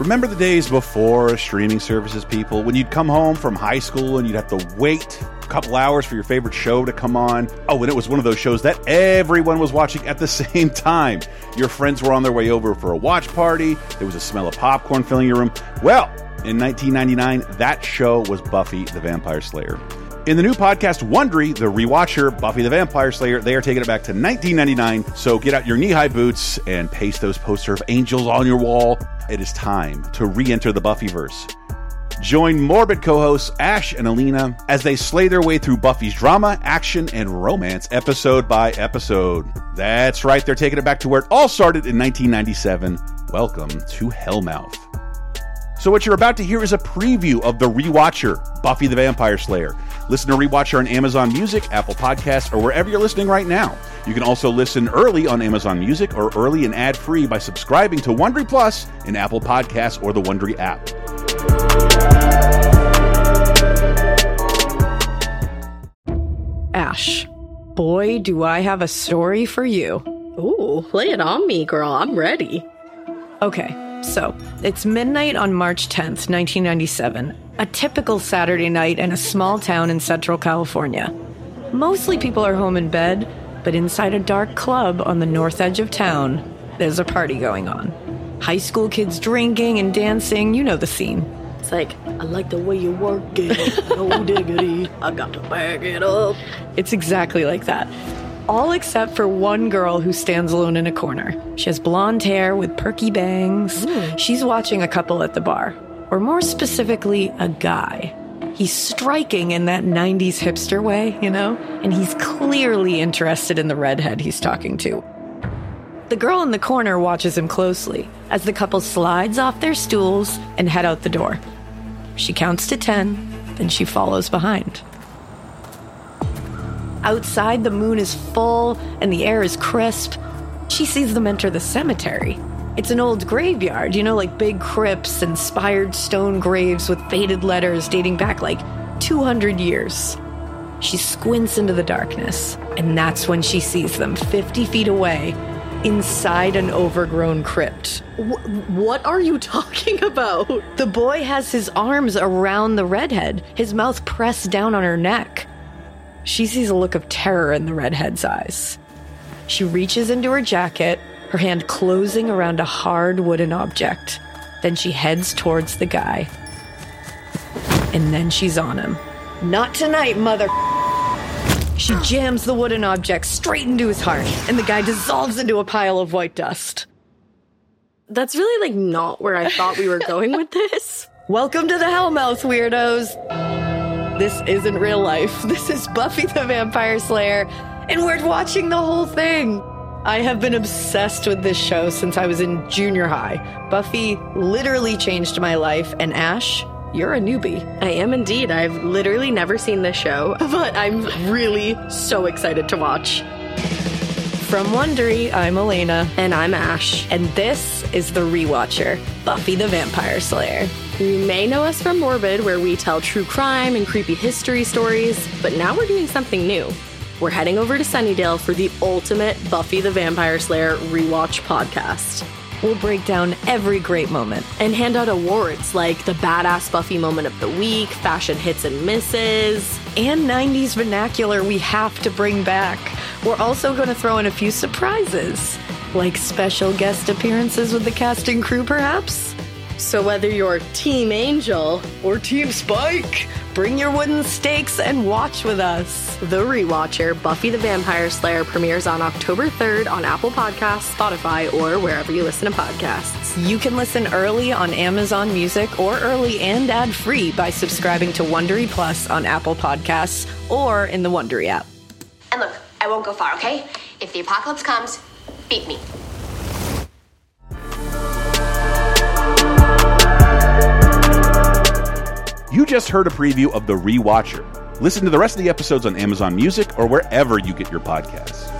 Remember the days before streaming services, people, when you'd come home from high school and you'd have to wait a couple hours for your favorite show to come on? Oh, and it was one of those shows that everyone was watching at the same time. Your friends were on their way over for a watch party, there was a smell of popcorn filling your room. Well, in 1999, that show was Buffy the Vampire Slayer. In the new podcast Wondery, the rewatcher Buffy the Vampire Slayer, they are taking it back to 1999. So get out your knee-high boots and paste those poster of angels on your wall. It is time to re-enter the Buffyverse. Join Morbid co-hosts Ash and Alaina as they slay their way through Buffy's drama, action, and romance episode by episode. That's right, they're taking it back to where it all started in 1997. Welcome to Hellmouth. So what you're about to hear is a preview of the Rewatcher, Buffy the Vampire Slayer. Listen to Rewatcher on Amazon Music, Apple Podcasts, or wherever you're listening right now. You can also listen early on Amazon Music or early and ad-free by subscribing to Wondery Plus in Apple Podcasts or the Wondery app. Ash, boy, do I have a story for you. Ooh, lay it on me, girl. I'm ready. Okay, so it's midnight on March 10th, 1997. A typical Saturday night in a small town in Central California. Mostly people are home in bed, but inside a dark club on the north edge of town, there's a party going on. High school kids drinking and dancing, you know the scene. It's like, I like the way you work it. No diggity. I got to bag it up. It's exactly like that. All except for one girl who stands alone in a corner. She has blonde hair with perky bangs. She's watching a couple at the bar, or more specifically, a guy. He's striking in that 90s hipster way, you know? And he's clearly interested in the redhead he's talking to. The girl in the corner watches him closely as the couple slides off their stools and head out the door. She counts to 10, then she follows behind. Outside, the moon is full and the air is crisp. She sees them enter the cemetery. It's an old graveyard, you know, like big crypts and spired stone graves with faded letters dating back like 200 years. She squints into the darkness, and that's when she sees them 50 feet away inside an overgrown crypt. Wh- what are you talking about? The boy has his arms around the redhead, his mouth pressed down on her neck. She sees a look of terror in the redhead's eyes. She reaches into her jacket, her hand closing around a hard wooden object. Then she heads towards the guy. And then she's on him. Not tonight, mother. She jams the wooden object straight into his heart, and the guy dissolves into a pile of white dust. That's really like not where I thought we were going with this. Welcome to the Hellmouth, weirdos! This isn't real life. This is Buffy the Vampire Slayer, and we're watching the whole thing. I have been obsessed with this show since I was in junior high. Buffy literally changed my life, and Ash, you're a newbie. I am indeed. I've literally never seen this show, but I'm really so excited to watch. From Wondery, I'm Alaina, And I'm Ash. and this is The Rewatcher, Buffy the Vampire Slayer. You may know us from Morbid, where we tell true crime and creepy history stories, but now we're doing something new. We're heading over to Sunnydale for the ultimate Buffy the Vampire Slayer rewatch podcast We'll break down every great moment. and hand out awards like the Badass Buffy Moment of the Week, Fashion Hits and Misses. and 90s vernacular we have to bring back. We're also going to throw in a few surprises, like special guest appearances with the cast and crew, perhaps. So whether you're Team Angel Or Team Spike. Bring your wooden stakes and watch with us. The Rewatcher, Buffy the Vampire Slayer premieres on October 3rd on Apple Podcasts, Spotify, or wherever you listen to podcasts. You can listen early on Amazon Music or early and ad free by subscribing to Wondery Plus on Apple Podcasts or in the Wondery app. And look, I won't go far, okay? If the apocalypse comes, beat me. You just heard a preview of The Rewatcher. Listen to the rest of the episodes on Amazon Music or wherever you get your podcasts.